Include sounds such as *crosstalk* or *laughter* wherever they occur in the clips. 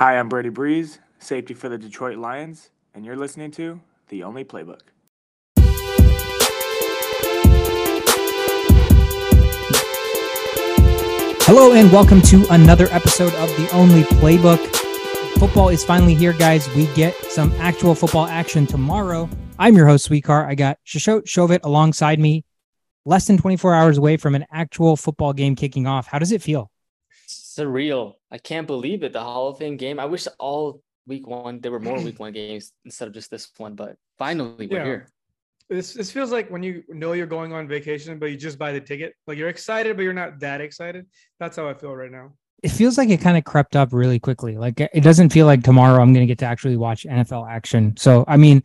Hi, I'm Brady Breeze, safety for the Detroit Lions, and you're listening to The Only Playbook. Hello, and welcome to another episode of The Only Playbook. Football is finally here, guys. We get some actual football action tomorrow. I'm your host, Sweetcar. I got Shashot Shovit alongside me, less than 24 hours away from an actual football game kicking off. How does it feel? Surreal. I can't believe it. The Hall of Fame game. I wish all week one there were more week one games instead of just this one, but finally we're Yeah. here. This this feels like when you know you're going on vacation, but you just buy the ticket. Like you're excited, but you're not that excited. That's how I feel right now. It feels like it kind of crept up really quickly. Like it doesn't feel like tomorrow I'm going to get to actually watch NFL action. So, I mean,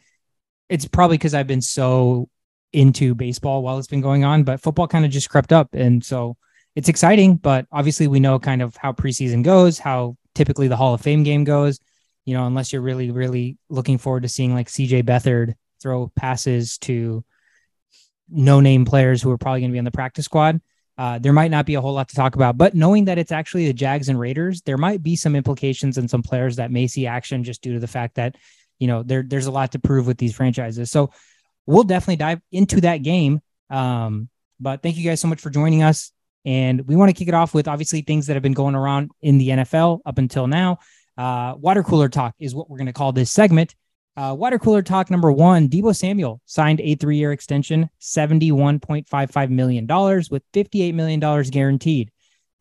it's probably because I've been so into baseball while it's been going on, but football kind of just crept up. And so it's exciting, but obviously we know kind of how preseason goes, how typically the Hall of Fame game goes, you know, unless you're really, really looking forward to seeing like CJ Beathard throw passes to no name players who are probably going to be on the practice squad. Uh, there might not be a whole lot to talk about, but knowing that it's actually the Jags and Raiders, there might be some implications and some players that may see action just due to the fact that, you know, there, there's a lot to prove with these franchises. So we'll definitely dive into that game. Um, but thank you guys so much for joining us. And we want to kick it off with obviously things that have been going around in the NFL up until now. Uh, water cooler talk is what we're going to call this segment. Uh, water cooler talk number one Deebo Samuel signed a three year extension, $71.55 million with $58 million guaranteed.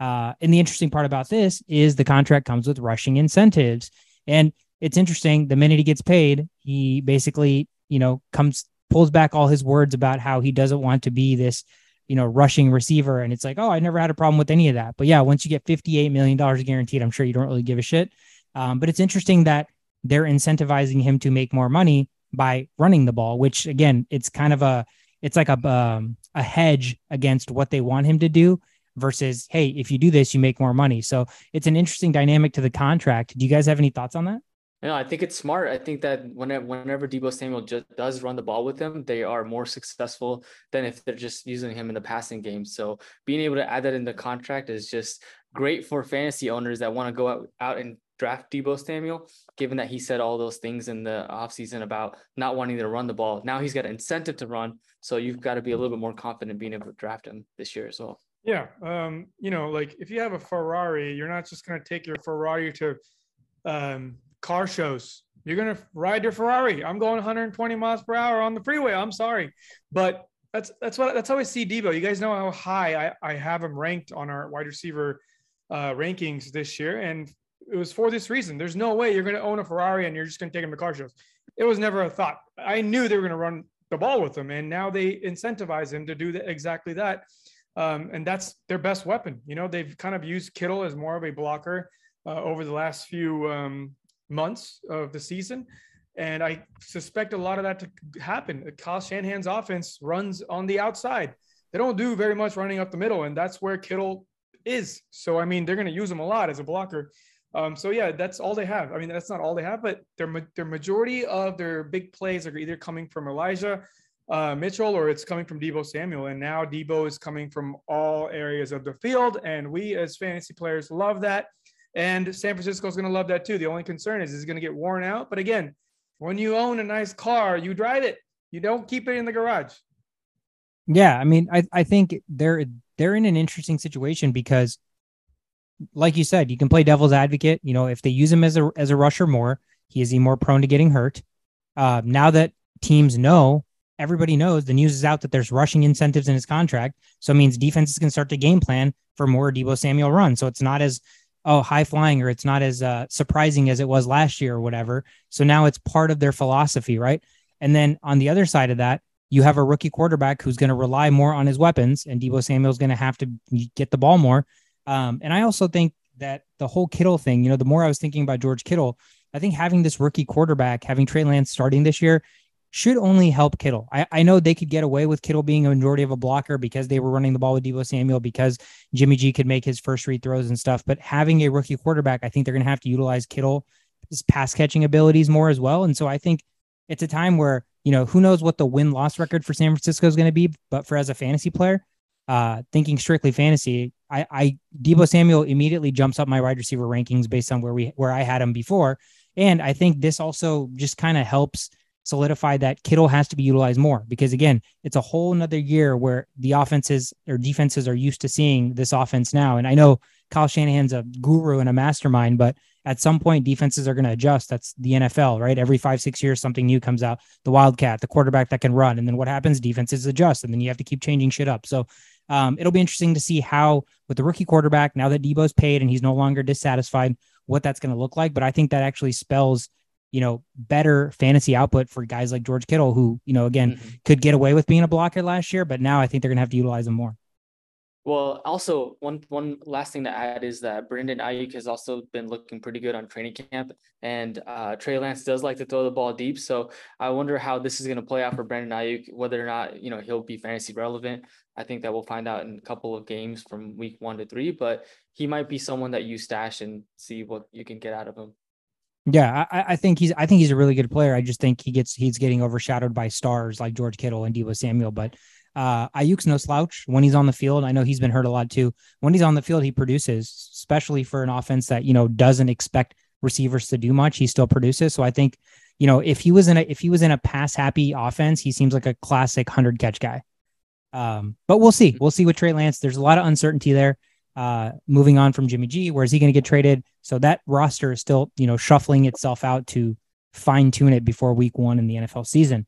Uh, and the interesting part about this is the contract comes with rushing incentives. And it's interesting. The minute he gets paid, he basically, you know, comes, pulls back all his words about how he doesn't want to be this, you know, rushing receiver. And it's like, oh, I never had a problem with any of that. But yeah, once you get $58 million guaranteed, I'm sure you don't really give a shit. Um, but it's interesting that they're incentivizing him to make more money by running the ball, which again, it's kind of a it's like a um, a hedge against what they want him to do versus hey, if you do this, you make more money. So it's an interesting dynamic to the contract. Do you guys have any thoughts on that? Know, I think it's smart. I think that whenever whenever Deebo Samuel just does run the ball with them, they are more successful than if they're just using him in the passing game. So being able to add that in the contract is just great for fantasy owners that want to go out, out and draft Deebo Samuel, given that he said all those things in the offseason about not wanting to run the ball. Now he's got an incentive to run. So you've got to be a little bit more confident being able to draft him this year as well. Yeah. Um, you know, like if you have a Ferrari, you're not just gonna take your Ferrari to um car shows. You're gonna ride your Ferrari. I'm going 120 miles per hour on the freeway. I'm sorry. But that's that's what that's how I see Deebo. You guys know how high I, I have him ranked on our wide receiver uh rankings this year. And it was for this reason. There's no way you're going to own a Ferrari and you're just going to take him to car shows. It was never a thought. I knew they were going to run the ball with him, and now they incentivize him to do that, exactly that. Um, and that's their best weapon. You know, they've kind of used Kittle as more of a blocker uh, over the last few um, months of the season. And I suspect a lot of that to happen. Kyle Shanahan's offense runs on the outside. They don't do very much running up the middle, and that's where Kittle is. So, I mean, they're going to use him a lot as a blocker. Um, so yeah, that's all they have. I mean, that's not all they have, but their their majority of their big plays are either coming from Elijah uh, Mitchell or it's coming from Deebo Samuel. And now Deebo is coming from all areas of the field, and we as fantasy players love that. And San Francisco is going to love that too. The only concern is it's going to get worn out. But again, when you own a nice car, you drive it. You don't keep it in the garage. Yeah, I mean, I, I think they're they're in an interesting situation because like you said, you can play devil's advocate. You know, if they use him as a as a rusher more, he is he more prone to getting hurt. Uh, now that teams know, everybody knows the news is out that there's rushing incentives in his contract, so it means defenses can start to game plan for more Deebo Samuel runs. So it's not as oh high flying or it's not as uh, surprising as it was last year or whatever. So now it's part of their philosophy, right? And then on the other side of that, you have a rookie quarterback who's going to rely more on his weapons, and Deebo Samuel's going to have to get the ball more. Um, and I also think that the whole Kittle thing, you know, the more I was thinking about George Kittle, I think having this rookie quarterback, having Trey Lance starting this year, should only help Kittle. I, I know they could get away with Kittle being a majority of a blocker because they were running the ball with Deebo Samuel because Jimmy G could make his first read throws and stuff. But having a rookie quarterback, I think they're going to have to utilize Kittle his pass catching abilities more as well. And so I think it's a time where, you know, who knows what the win loss record for San Francisco is going to be. But for as a fantasy player, uh, thinking strictly fantasy, I, I Deebo Samuel immediately jumps up my wide receiver rankings based on where we where I had him before, and I think this also just kind of helps solidify that Kittle has to be utilized more because again, it's a whole another year where the offenses or defenses are used to seeing this offense now. And I know Kyle Shanahan's a guru and a mastermind, but at some point defenses are going to adjust. That's the NFL, right? Every five, six years, something new comes out. The wildcat, the quarterback that can run. And then what happens? Defenses adjust. And then you have to keep changing shit up. So um, it'll be interesting to see how, with the rookie quarterback, now that Deebo's paid and he's no longer dissatisfied, what that's going to look like. But I think that actually spells you know, better fantasy output for guys like George Kittle, who, you know, again, mm-hmm. could get away with being a blocker last year, but now I think they're going to have to utilize him more. Well, also one one last thing to add is that Brandon Aiyuk has also been looking pretty good on training camp, and uh, Trey Lance does like to throw the ball deep. So I wonder how this is going to play out for Brandon Aiyuk, whether or not you know he'll be fantasy relevant. I think that we'll find out in a couple of games from week one to three, but he might be someone that you stash and see what you can get out of him. Yeah, I, I, think he's I think he's a really good player. I just think he gets he's getting overshadowed by stars like George Kittle and Deebo Samuel. But uh Aiyuk's no slouch when he's on the field. I know he's been hurt a lot too. When he's on the field, he produces, especially for an offense that you know doesn't expect receivers to do much. He still produces. So I think you know if he was in a if he was in a pass happy offense, he seems like a classic hundred catch guy. Um, but we'll see. We'll see with Trey Lance. There's a lot of uncertainty there uh, moving on from Jimmy G. Where is he going to get traded? So that roster is still, you know, shuffling itself out to fine tune it before week one in the NFL season.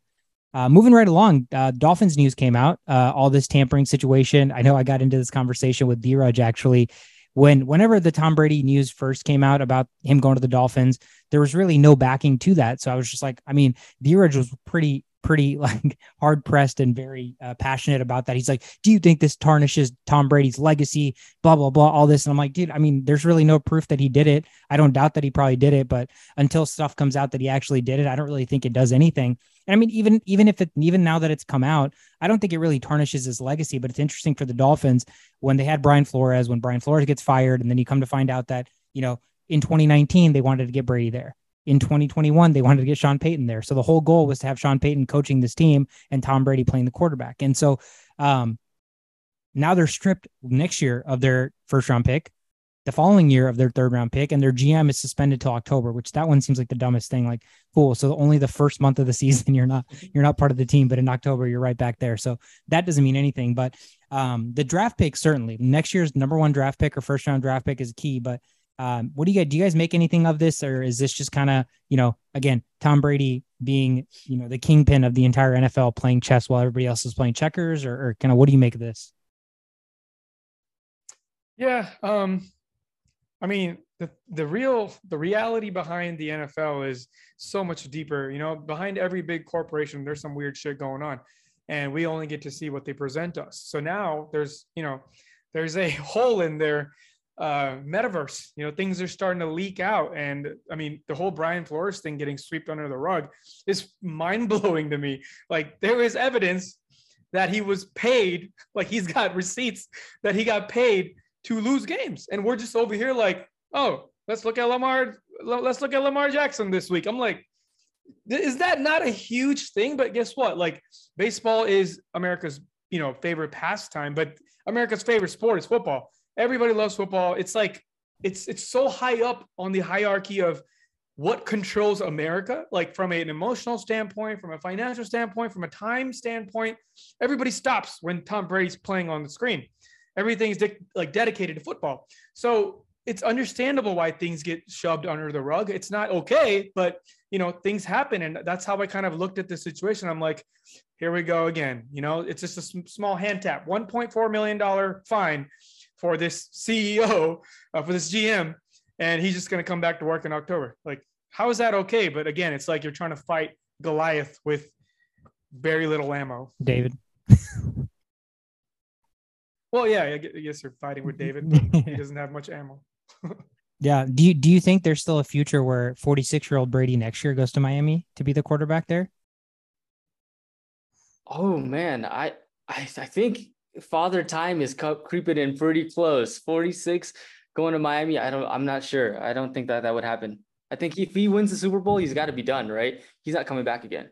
Uh, moving right along, uh, Dolphins news came out. Uh, all this tampering situation. I know I got into this conversation with D-Raj actually. When whenever the Tom Brady news first came out about him going to the Dolphins, there was really no backing to that. So I was just like, I mean, D-Raj was pretty pretty *laughs* like hard pressed and very uh, passionate about that. He's like, "Do you think this tarnishes Tom Brady's legacy?" Blah blah blah, all this, and I'm like, dude, I mean, there's really no proof that he did it. I don't doubt that he probably did it, but until stuff comes out that he actually did it, I don't really think it does anything. And I mean, even even if it even now that it's come out, I don't think it really tarnishes his legacy. But it's interesting for the Dolphins when they had Brian Flores, when Brian Flores gets fired, and then you come to find out that you know in 2019 they wanted to get Brady there in 2021, they wanted to get Sean Payton there. So the whole goal was to have Sean Payton coaching this team and Tom Brady playing the quarterback. And so um, now they're stripped next year of their first round pick, the following year of their third round pick, and their GM is suspended till October, which that one seems like the dumbest thing. Like, cool. So only the first month of the *laughs* season you're not you're not part of the team, but in October you're right back there. So that doesn't mean anything. But um, the draft pick certainly next year's number one draft pick or first round draft pick is key. But um, what do you guys do? You guys make anything of this, or is this just kind of you know again Tom Brady being you know the kingpin of the entire NFL playing chess while everybody else is playing checkers, or, or kind of what do you make of this? Yeah, um, I mean the the real the reality behind the NFL is so much deeper. You know, behind every big corporation, there's some weird shit going on, and we only get to see what they present us. So now there's you know there's a *laughs* hole in there uh, metaverse. You know, things are starting to leak out, and I mean, the whole Brian Flores thing getting swept under the rug is mind blowing to me. Like, there is evidence that he was paid, like he's got receipts that he got paid to lose games, and we're just over here like, oh, let's look at Lamar. Let's look at Lamar Jackson this week. I'm like, is that not a huge thing? But guess what? Like, baseball is America's you know favorite pastime, but America's favorite sport is football everybody loves football. It's like it's it's so high up on the hierarchy of what controls America, like from an emotional standpoint, from a financial standpoint, from a time standpoint. Everybody stops when Tom Brady's playing on the screen. Everything's de- like dedicated to football. So it's understandable why things get shoved under the rug. It's not okay, but you know things happen, and that's how I kind of looked at the situation. I'm like, here we go again. You know, it's just a small hand tap, 1.4 million dollar fine for this CEO, uh, for this GM, and he's just going to come back to work in October. Like, how is that okay? But again, it's like you're trying to fight Goliath with very little ammo. David. *laughs* well, yeah, I guess you're fighting with David. he *laughs* doesn't have much ammo. *laughs* yeah. Do you do you think there's still a future where 46 year old Brady next year goes to Miami to be the quarterback there? Oh man, I I, I think father time is creeping in pretty close. 46 going to Miami. I don't, I'm not sure. I don't think that that would happen. I think if he wins the Super Bowl, he's got to be done, right? He's not coming back again.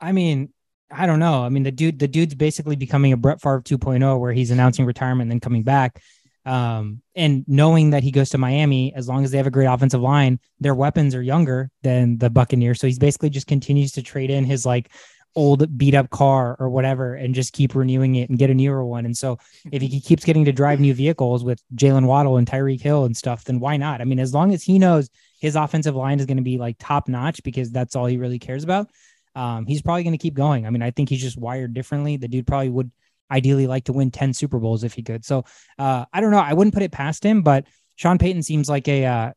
I mean, I don't know. I mean, the dude, the dude's basically becoming a Brett Favre 2.0, where he's announcing retirement and then coming back. Um, and knowing that he goes to Miami, as long as they have a great offensive line, their weapons are younger than the Buccaneers. So he's basically just continues to trade in his like old beat up car or whatever and just keep renewing it and get a newer one. And so if he keeps getting to drive new vehicles with Jaylen Waddle and Tyreek Hill and stuff, then why not? I mean, as long as he knows his offensive line is going to be like top notch because that's all he really cares about, um, he's probably going to keep going. I mean, I think he's just wired differently. The dude probably would ideally like to win 10 Super Bowls if he could. So uh, I don't know. I wouldn't put it past him, but Sean Payton seems like a uh,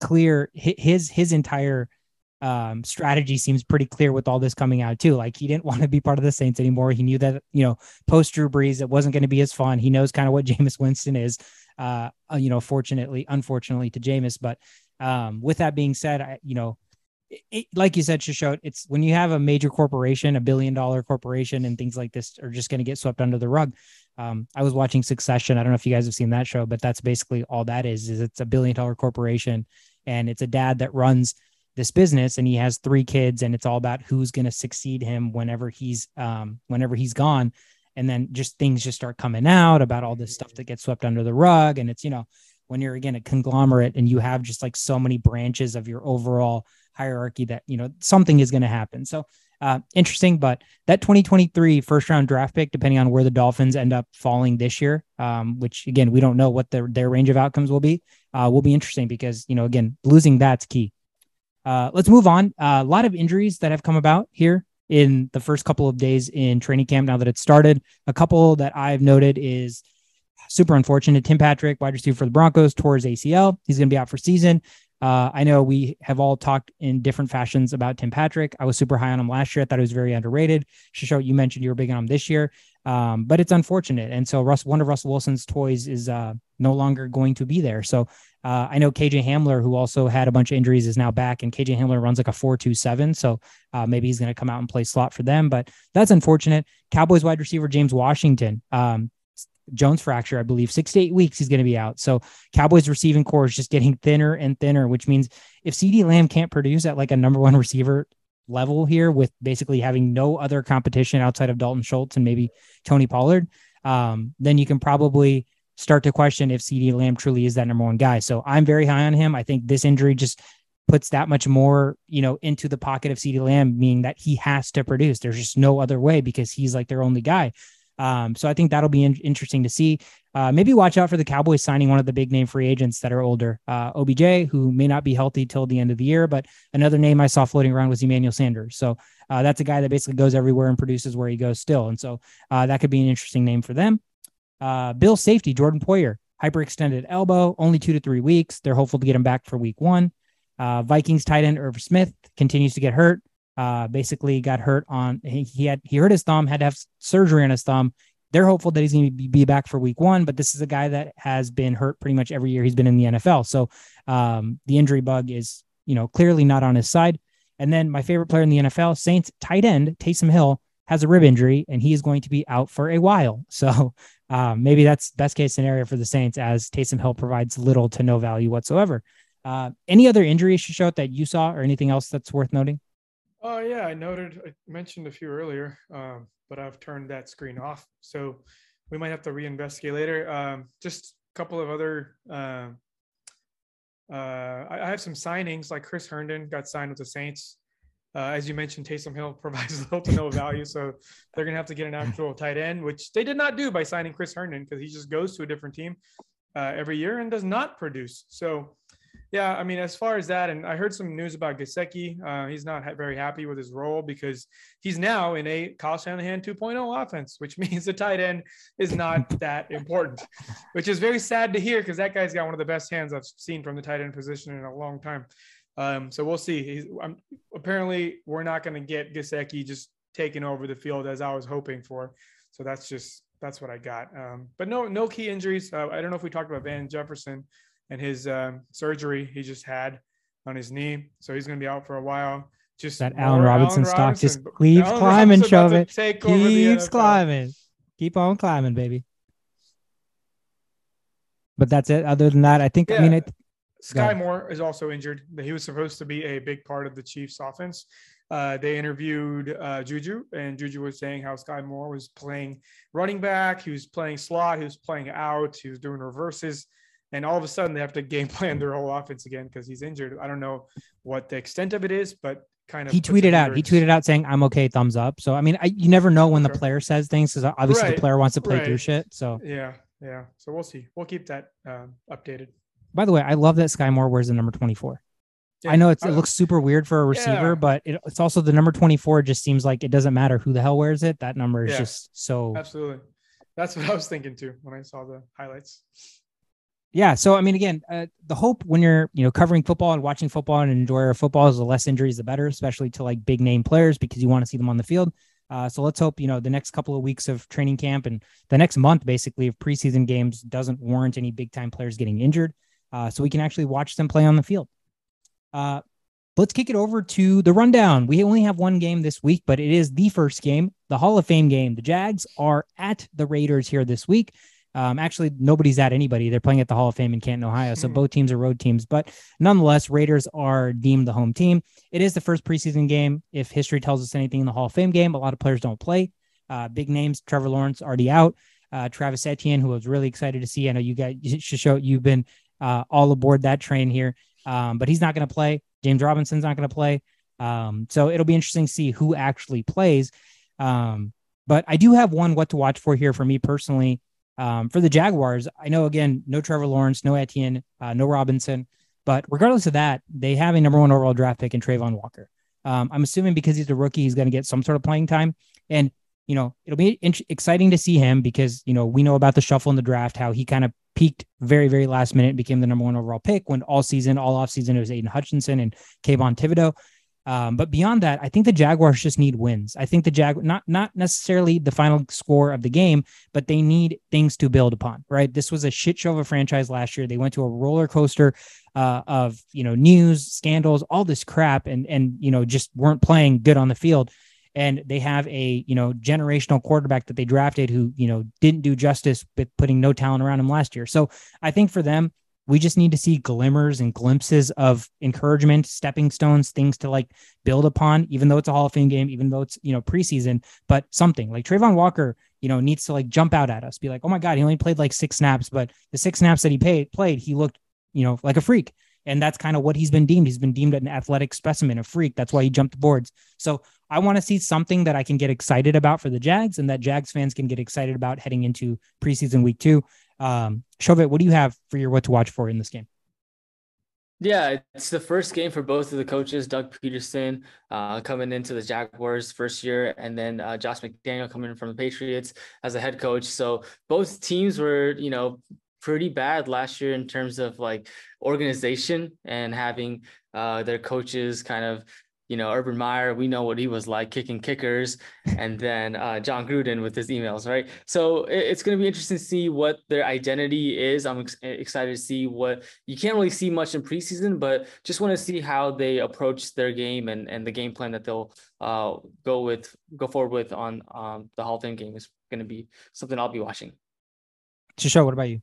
clear his his entire um, strategy seems pretty clear with all this coming out too. Like he didn't *laughs* want to be part of the Saints anymore. He knew that you know post Drew Brees it wasn't going to be as fun. He knows kind of what *laughs* Jameis Winston is. Uh, uh, you know, fortunately, unfortunately to Jameis, but um, with that being said, I, you know, it, it, like you said, Shishot, it's when you have a major corporation, a billion dollar corporation, and things like this are just going to get swept under the rug. Um, I was watching Succession. I don't know if you guys have seen that show, but that's basically all that is. Is it's a billion dollar corporation, and it's a dad that runs this business and he has three kids and it's all about who's going to succeed him whenever he's um whenever he's gone. And then just things just start coming out about all this stuff that gets swept under the rug. And it's you know when you're again a conglomerate and you have just like so many branches of your overall hierarchy that you know something is going to happen. So uh, interesting but that 2023 first round draft pick depending on where the dolphins end up falling this year um, which again we don't know what their, their range of outcomes will be uh, will be interesting because you know again losing that's key uh, let's move on. Uh, a lot of injuries that have come about here in the first couple of days in training camp now that it started. A couple that I've noted is super unfortunate. Tim Patrick, wide receiver for the Broncos, tore his ACL. He's going to be out for season. Uh, I know we have all talked in different fashions about Tim Patrick. I was super high on him last year. I thought he was very underrated. Shisho, you mentioned you were big on him this year, um, but it's unfortunate. And so Russ, one of Russell Wilson's toys is uh, no longer going to be there. So uh, I know KJ Hamler, who also had a bunch of injuries, is now back, and KJ Hamler runs like a four-two-seven. So uh, maybe he's going to come out and play slot for them, but that's unfortunate. Cowboys wide receiver James Washington, um, Jones fracture, I believe, six to eight weeks he's going to be out. So Cowboys receiving core is just getting thinner and thinner, which means if CeeDee Lamb can't produce at like a number one receiver level here with basically having no other competition outside of Dalton Schultz and maybe Tony Pollard, um, then you can probably start to question if CeeDee Lamb truly is that number one guy. So I'm very high on him. I think this injury just puts that much more, you know, into the pocket of CeeDee Lamb, meaning that he has to produce. There's just no other way because he's like their only guy. Um, so I think that'll be in- interesting to see. Uh, maybe watch out for the Cowboys signing one of the big name free agents that are older. Uh, OBJ, who may not be healthy till the end of the year, but another name I saw floating around was Emmanuel Sanders. So uh, that's a guy that basically goes everywhere and produces where he goes still. And so uh, that could be an interesting name for them. Uh, Bill safety, Jordan Poyer, hyperextended elbow, only two to three weeks. They're hopeful to get him back for week one. Uh, Vikings tight end Irv Smith continues to get hurt. Uh, basically got hurt on he, he, had he hurt his thumb, had to have surgery on his thumb. They're hopeful that he's going to be, be back for week one, but this is a guy that has been hurt pretty much every year he's been in the NFL. So um, the injury bug is you know clearly not on his side. And then my favorite player in the NFL, Saints tight end Taysom Hill, has a rib injury and he is going to be out for a while. *laughs* So um, maybe that's best case scenario for the Saints as Taysom Hill provides little to no value whatsoever. Uh, any other injuries to show that you saw or anything else that's worth noting? Oh yeah, I noted. I mentioned a few earlier, um, but I've turned that screen off, so we might have to reinvestigate later. Um, just a couple of other. Uh, uh, I, I have some signings, like Chris Herndon got signed with the Saints. Uh, as you mentioned, Taysom Hill *laughs* provides little to no value, so they're going to have to get an actual *laughs* tight end, which they did not do by signing Chris Herndon because he just goes to a different team uh, every year and does not produce. So, yeah, I mean, as far as that, and I heard some news about Gesicki. Uh, he's not ha- very happy with his role because he's now in a Kyle Shanahan 2.0 offense, which *laughs* means the tight end is not *laughs* that important, which is very sad to hear because that guy's got one of the best hands I've seen from the tight end position in a long time. Um, so we'll see. He's, I'm, apparently, we're not going to get Gesicki just taking over the field as I was hoping for. So that's just that's what I got. Um, but no no key injuries. Uh, I don't know if we talked about Van Jefferson and his um, surgery he just had on his knee, so he's going to be out for a while. Just that Allen Robinson, Allen stock just keeps Allen climbing, shove it. Keeps climbing. Keep on climbing, baby. But that's it. Other than that, I think yeah. I mean it Skyy Moore is also injured. He was supposed to be a big part of the Chiefs' offense. uh, they interviewed uh, Juju, and Juju was saying how Skyy Moore was playing running back, he was playing slot, he was playing out, he was doing reverses, and all of a sudden they have to game *laughs* plan their whole offense again because he's injured. I don't know what the extent of it is, but kind of he tweeted out. He tweeted out saying, "I'm okay, thumbs up." So I mean, I, you never know when the player says things because obviously Right, the player wants to play through shit. So Yeah, yeah. So we'll see. We'll keep that um, updated. by the way, I love that Skyy Moore wears the number 24. I know it's, it looks super weird for a receiver, Yeah. but it, it's also the number 24. Just seems like it doesn't matter who the hell wears it. That number is Yeah. just so Absolutely. That's what I was thinking too when I saw the highlights. Yeah. So I mean, again, uh, the hope when you're you know covering football and watching football and enjoyer of football is the less injuries the better, especially to like big name players because you want to see them on the field. Uh, so let's hope you know the next couple of weeks of training camp and the next month basically of preseason games doesn't warrant any big time players getting injured, uh, so we can actually watch them play on the field. Uh, let's kick it over to the rundown. We only have one game this week, but it is the first game, the Hall of Fame game. The Jags are at the Raiders here this week. Um, actually, nobody's at anybody. They're playing at the Hall of Fame in Canton, Ohio. So Hmm. both teams are road teams, but nonetheless, Raiders are deemed the home team. It is the first preseason game. If history tells us anything in the Hall of Fame game, a lot of players don't play. Uh, big names, Trevor Lawrence already out. Uh, Travis Etienne, who I was really excited to see. I know you guys show you've been uh, all aboard that train here, um, but he's not going to play. James Robinson's not going to play. Um, so it'll be interesting to see who actually plays. Um, but I do have one what to watch for here for me personally. Um, for the Jaguars, I know again, no Trevor Lawrence, no Etienne, uh, no Robinson, but regardless of that, they have a number one overall draft pick in Travon Walker. Um, I'm assuming because he's a rookie, he's going to get some sort of playing time, and you know it'll be in- exciting to see him because you know we know about the shuffle in the draft, how he kind of peaked very very last minute, became the number one overall pick when all season, all off season it was Aidan Hutchinson and Kayvon Thibodeaux. Um, but beyond that, I think the Jaguars just need wins. I think the Jag not not necessarily the final score of the game, but they need things to build upon. Right? This was a shit show of a franchise last year. They went to a roller coaster uh, of you know news, scandals, all this crap, and and you know just weren't playing good on the field. And they have a you know generational quarterback that they drafted who you know didn't do justice with putting no talent around him last year. So I think for them, we just need to see glimmers and glimpses of encouragement, stepping stones, things to like build upon, even though it's a Hall of Fame game, even though it's, you know, preseason, but something like Travon Walker, you know, needs to like jump out at us, be like, oh my God, he only played like six snaps, but the six snaps that he paid, played, he looked, you know, like a freak. And that's kind of what he's been deemed. He's been deemed an athletic specimen, a freak. That's why he jumped the boards. So I want to see something that I can get excited about for the Jags and that Jags fans can get excited about heading into preseason week two. Um, Shovit, what do you have for your what to watch for in this game? Yeah, it's the first game for both of the coaches, Doug Pederson uh, coming into the Jaguars first year, and then uh, Josh McDaniel coming in from the Patriots as a head coach. So both teams were, you know, pretty bad last year in terms of like organization and having uh, their coaches kind of, you know, Urban Meyer, we know what he was like kicking kickers, and then uh, Jon Gruden with his emails, right? So it- it's going to be interesting to see what their identity is. I'm ex- excited to see what you can't really see much in preseason, but just want to see how they approach their game and, and the game plan that they'll uh, go with, go forward with on um, the Hall of Fame game is going to be something I'll be watching. Shisho, what about you?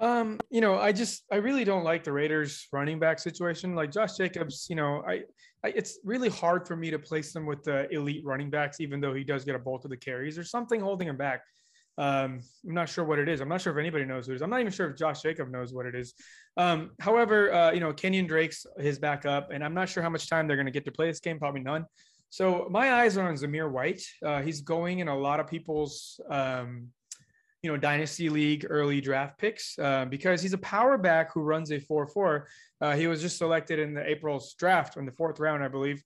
Um, you know, I just I really don't like the Raiders running back situation. Like Josh Jacobs, you know, I, I it's really hard for me to place him with the elite running backs, even though he does get a bulk of the carries. There's something holding him back. Um, I'm not sure what it is. I'm not sure if anybody knows what it is. I'm not even sure if Josh Jacob knows what it is. Um, however, uh, you know, Kenyan Drake's his backup, and I'm not sure how much time they're going to get to play this game. Probably none. So my eyes are on Zamir White. Uh, he's going in a lot of people's um, you know dynasty league early draft picks uh, because he's a power back who runs a 4-4 uh, he was just selected in the april's draft in the fourth round i believe.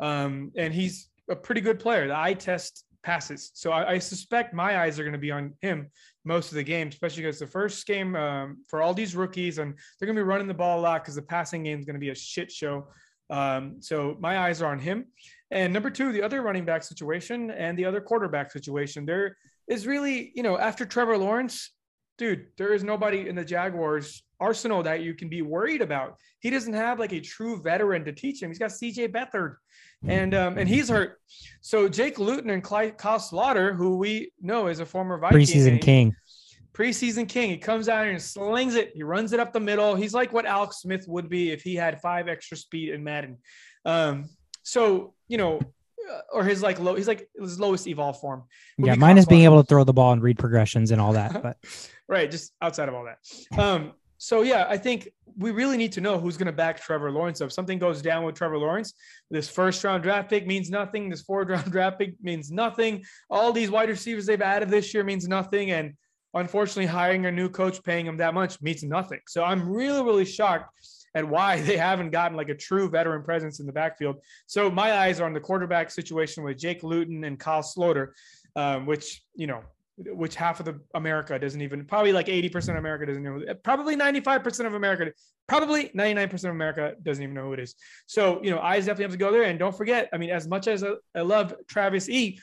Um, and he's a pretty good player. The eye test passes. So i, I suspect my eyes are going to be on him most of the game especially because the first game um, for all these rookies and they're going to be running the ball a lot because the passing game is going to be a shit show. Um, so my eyes are on him. And number two the other running back situation and the other quarterback situation there is really, you know, after Trevor Lawrence, dude, there is nobody in the Jaguars arsenal that you can be worried about. He doesn't have like a true veteran to teach him. He's got CJ Beathard and um, and he's hurt. So Jake Luton and Kyle Sloter, who we know is a former Viking, Preseason king. preseason king. He comes out here and slings it. He runs it up the middle. He's like what Alex Smith would be if he had five extra speed in Madden. Um, so you know, or his like low, he's like his lowest evolved form. would Yeah, be minus being able to throw the ball and read progressions and all that. But *laughs* right, just outside of all that. Um, so yeah, I think we really need to know who's going to back Trevor Lawrence. So if something goes down with Trevor Lawrence, this first round draft pick means nothing. This fourth *laughs* round draft pick means nothing. All these wide receivers they've added this year means nothing. And unfortunately, hiring a new coach, paying him that much means nothing. So I'm really, really shocked at why *laughs* they haven't gotten like a true veteran presence in the backfield. So my eyes are on the quarterback situation with Jake Luton and Kyle Sloter, um, which you know which half of the America doesn't even probably like 80% of America doesn't know probably 95% of America probably 99% of America doesn't even know who it is. So, you know, eyes definitely have to go there and don't forget, I mean as much as I, I love Travis E,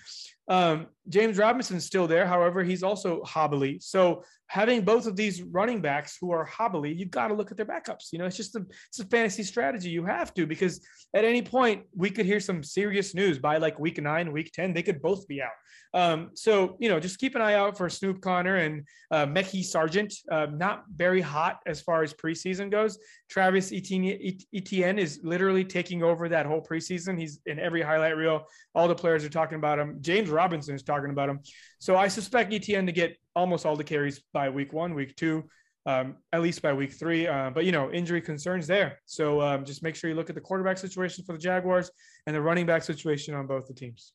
um, James Robinson's still there. However, he's also hobbly. So having both of these running backs who are hobbly, you've got to look at their backups. You know, it's just a it's a fantasy strategy. You have to because at any point we could hear some serious news by like week nine, week ten, they could both be out. Um, so you know, just keep an eye out for Snoop Conner and uh, Sargent. Uh, not very hot as far as preseason goes. Travis Etienne, Etienne is literally taking over that whole preseason. He's in every highlight reel. All the players are talking about him. James Robinson is talking about him. So I suspect Etienne to get almost all the carries by week one, week two, um, at least by week three. Uh, but you know, injury concerns there. So um, just make sure you look at the quarterback situation for the Jaguars and the running back situation on both the teams.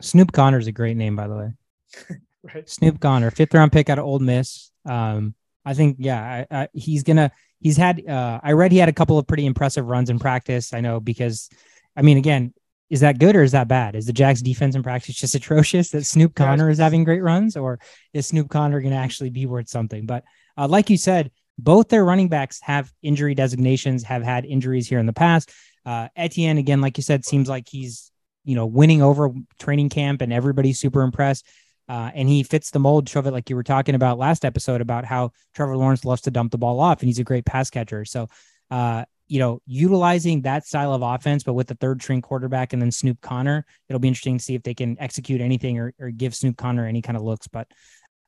Snoop Conner is a great name, by the way. *laughs* Right. Snoop Conner, fifth round pick out of Ole Miss. Um, I think, yeah, I, I, he's gonna. He's had. Uh, I read he had a couple of pretty impressive runs in practice. I know because, I mean, again, is that good or is that bad? Is the Jags defense in practice just atrocious that Snoop Conner is having great runs, or is Snoop Conner going to actually be worth something? But uh, like you said, both their running backs have injury designations, have had injuries here in the past. Uh, Etienne, again, like you said, seems like he's you know winning over training camp, and everybody's super impressed. Uh, and he fits the mold, it like you were talking about last episode about how Trevor Lawrence loves to dump the ball off, and he's a great pass catcher. So, uh, you know, utilizing that style of offense, but with the third string quarterback and then Snoop Conner, it'll be interesting to see if they can execute anything or, or give Snoop Conner any kind of looks. But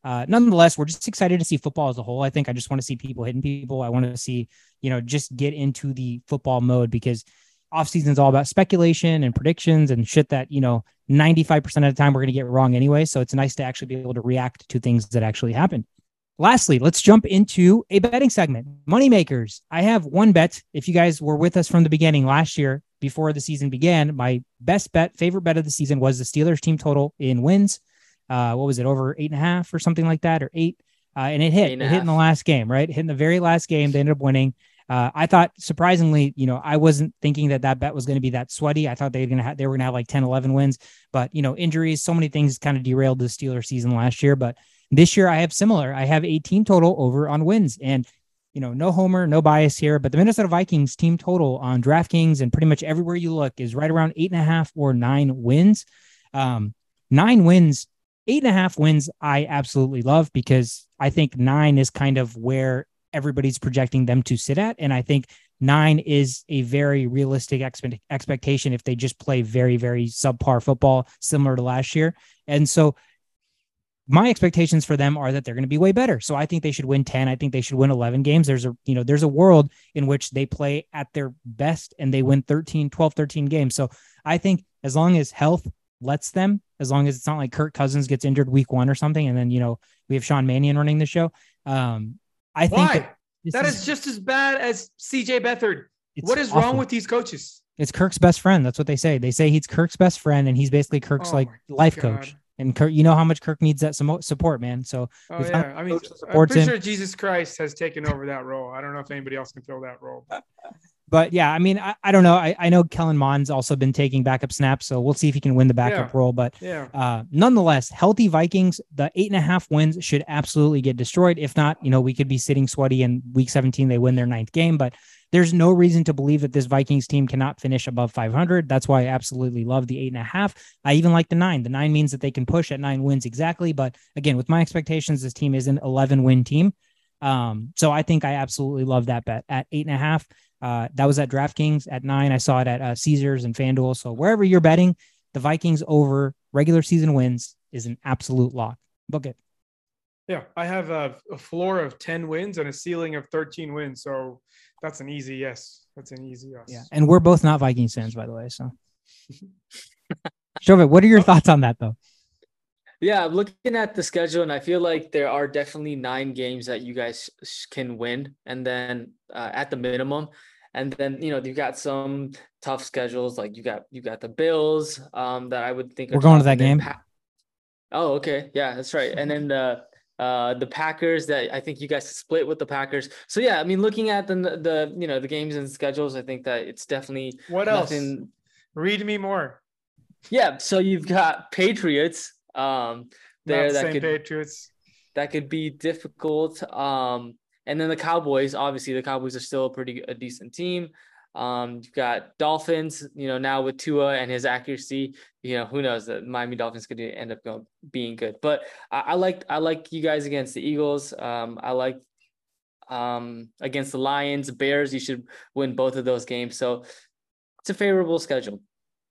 uh, nonetheless, we're just excited to see football as a whole. I think I just want to see people hitting people. I want to see, you know, just get into the football mode because offseason is all about speculation and predictions and shit that, you know, 95% of the time we're going to get wrong anyway. So it's nice to actually be able to react to things that actually happen. Lastly, let's jump into a betting segment. Moneymakers. I have one bet. If you guys were with us from the beginning last year, before the season began, my best bet, favorite bet of the season was the Steelers team total in wins. Uh, what was it, over eight and a half or something like that, or eight? Uh, and it hit. Eight and It hit in the last game, right? It hit in the very last game. They ended up winning. Uh, I thought surprisingly, you know, I wasn't thinking that that bet was going to be that sweaty. I thought they were going to have, they were going to have like 10, 11 wins, but you know, injuries, so many things kind of derailed the Steelers season last year. But this year I have similar. I have 18 total over on wins and, you know, no homer, no bias here, but the Minnesota Vikings team total on DraftKings and pretty much everywhere you look is right around eight and a half or nine wins. Um, nine wins, eight and a half wins, I absolutely love because I think nine is kind of where everybody's projecting them to sit at. And I think nine is a very realistic expe- expectation if they just play very, very subpar football, similar to last year. And so my expectations for them are that they're going to be way better. So I think they should win 10. I think they should win 11 games. There's a, you know, there's a world in which they play at their best and they win 13, 12, 13 games. So I think as long as health lets them, as long as it's not like Kirk Cousins gets injured week one or something, and then, you know, we have Sean Mannion running the show. Um, I think that That is just as bad as CJ Beathard. What is wrong with these coaches? It's Kirk's best friend. That's what they say. They say he's Kirk's best friend, and he's basically Kirk's Oh like life God. coach. And Kirk, you know how much Kirk needs that support, man. So Oh yeah, I mean, I'm pretty him. sure Jesus Christ has taken over that role. I don't know if anybody else can fill that role. *laughs* but yeah, I mean, I, I don't know. I, I know Kellen Mond's also been taking backup snaps, so we'll see if he can win the backup Yeah. role. But Yeah, uh, nonetheless, healthy Vikings, the eight and a half wins should absolutely get destroyed. If not, you know, we could be sitting sweaty in week 17. They win their ninth game, but there's no reason to believe that this Vikings team cannot finish above 500. That's why I absolutely love the eight and a half. I even like the nine. The nine means that they can push at nine wins exactly. But again, with my expectations, this team is an 11 win team. Um, so I think I absolutely love that bet at eight and a half. Uh, that was at DraftKings at nine. I saw it at uh, Caesars and FanDuel. So wherever you're betting, the Vikings over regular season wins is an absolute lock. Book it. Yeah. I have a, a floor of ten wins and a ceiling of thirteen wins, so that's an easy yes. That's an easy yes. Yeah. And we're both not Vikings fans, by the way. So *laughs* Shovit, what are your thoughts on that though? Yeah, I'm looking at the schedule, and I feel like there are definitely nine games that you guys can win, and then uh, at the minimum, and then you know you've got some tough schedules, like you got you got the Bills, um, that I would think We're going to that game. Pa- oh, okay, yeah, that's right, and then the uh the Packers that I think you guys split with the Packers. So yeah, I mean, looking at the the you know the games and schedules, I think that it's definitely What else? nothing Read me more. yeah, so you've got Patriots um there Not that same could Patriots. that could be difficult. Um and then the Cowboys, obviously the Cowboys are still a pretty a decent team. Um you've got Dolphins, you know, now with Tua and his accuracy, you know, who knows that Miami Dolphins could end up going being good. But I, I like I like you guys against the Eagles. Um I like um against the Lions, Bears, you should win both of those games. So it's a favorable schedule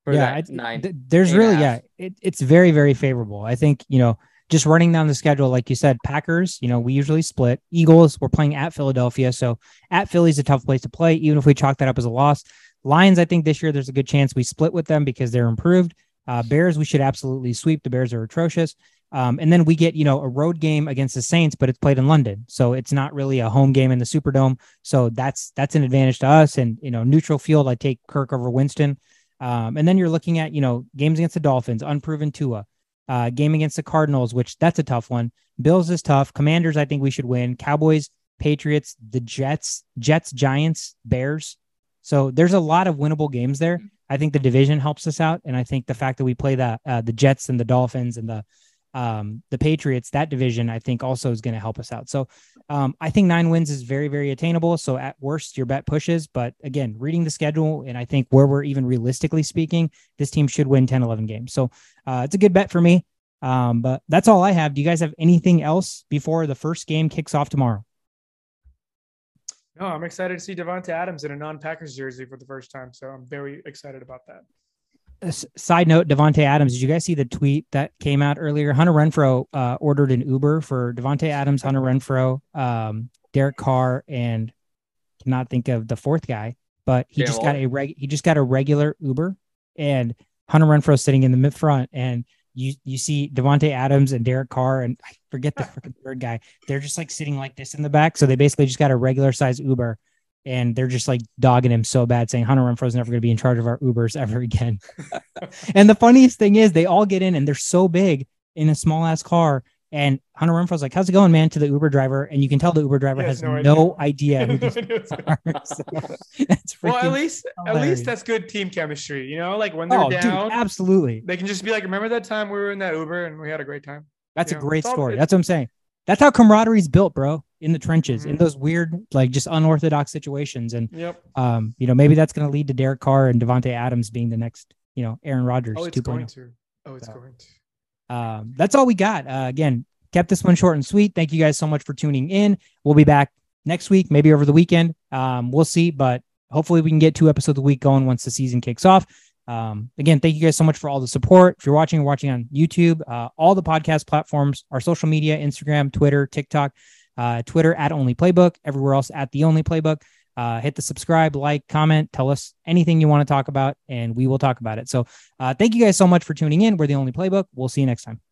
for yeah, I- nine. th- there's eight and a really yeah, it, it's very very favorable. I think you know just running down the schedule, like you said, Packers. You know we usually split. Eagles, we're playing at Philadelphia, so at Philly's a tough place to play, even if we chalk that up as a loss. Lions, I think this year there's a good chance we split with them because they're improved. Uh, Bears, we should absolutely sweep. The Bears are atrocious. Um, and then we get, you know, a road game against the Saints, but it's played in London. So it's not really a home game in the Superdome. So that's that's an advantage to us. And, you know, neutral field, I take Kirk over Winston. Um, and then you're looking at, you know, games against the Dolphins, unproven Tua, uh, game against the Cardinals, which that's a tough one. Bills is tough. Commanders, I think we should win. Cowboys, Patriots, the Jets, Jets, Giants, Bears. So there's a lot of winnable games there. I think the division helps us out, and I think the fact that we play the uh, the Jets and the Dolphins and the um, the Patriots, that division, I think also is going to help us out. So um, I think nine wins is very very attainable. So at worst, your bet pushes, but again, reading the schedule and I think where we're even realistically speaking, this team should win 10, 11 games. So uh, it's a good bet for me. Um, but that's all I have. Do you guys have anything else before the first game kicks off tomorrow? No, I'm excited to see Davante Adams in a non-Packers jersey for the first time. So I'm very excited about that. Side note, Davante Adams. Did you guys see the tweet that came out earlier? Hunter Renfrow uh, ordered an Uber for Davante Adams, Hunter Renfrow, um, Derek Carr, and cannot think of the fourth guy. But he Darren just got a reg. He just got a regular Uber, and Hunter Renfrow sitting in the mid front, and you you see Davante Adams and Derek Carr, and I forget the *laughs* freaking third guy. They're just like sitting like this in the back. So they basically just got a regular size Uber. And they're just like dogging him so bad, saying Hunter Renfrow's never going to be in charge of our Ubers ever again. *laughs* And the funniest thing is they all get in and they're so big in a small ass car. And Hunter Renfrow's like, How's it going, man? To the Uber driver. And you can tell the Uber driver has has no, no idea. who these *laughs* *laughs* are. So well, at least at least that's good team chemistry. You know, like when they're oh, dude, down, absolutely. they can just be like, "Remember that time we were in that Uber and we had a great time." That's Yeah, a great it's all- story. it- That's what I'm saying. That's how camaraderie's built, bro, in the trenches, in Mhm. those weird, like just unorthodox situations. And, Yep. um, you know, maybe that's going to lead to Derek Carr and Davante Adams being the next, you know, Aaron Rodgers Oh, it's 2.0. going to. Oh, it's So. going to. um, that's all we got. Uh, again, kept this one short and sweet. Thank you guys so much for tuning in. We'll be back next week, maybe over the weekend. Um, we'll see, but hopefully we can get two episodes a week going once the season kicks off. Um, again, thank you guys so much for all the support. If you're watching, watching on YouTube, uh, all the podcast platforms, our social media, Instagram, Twitter, TikTok, uh, Twitter at Only Playbook, everywhere else at the Only Playbook. Uh, hit the subscribe, like, comment, tell us anything you want to talk about, and we will talk about it. So, uh, thank you guys so much for tuning in. We're the Only Playbook. We'll see you next time.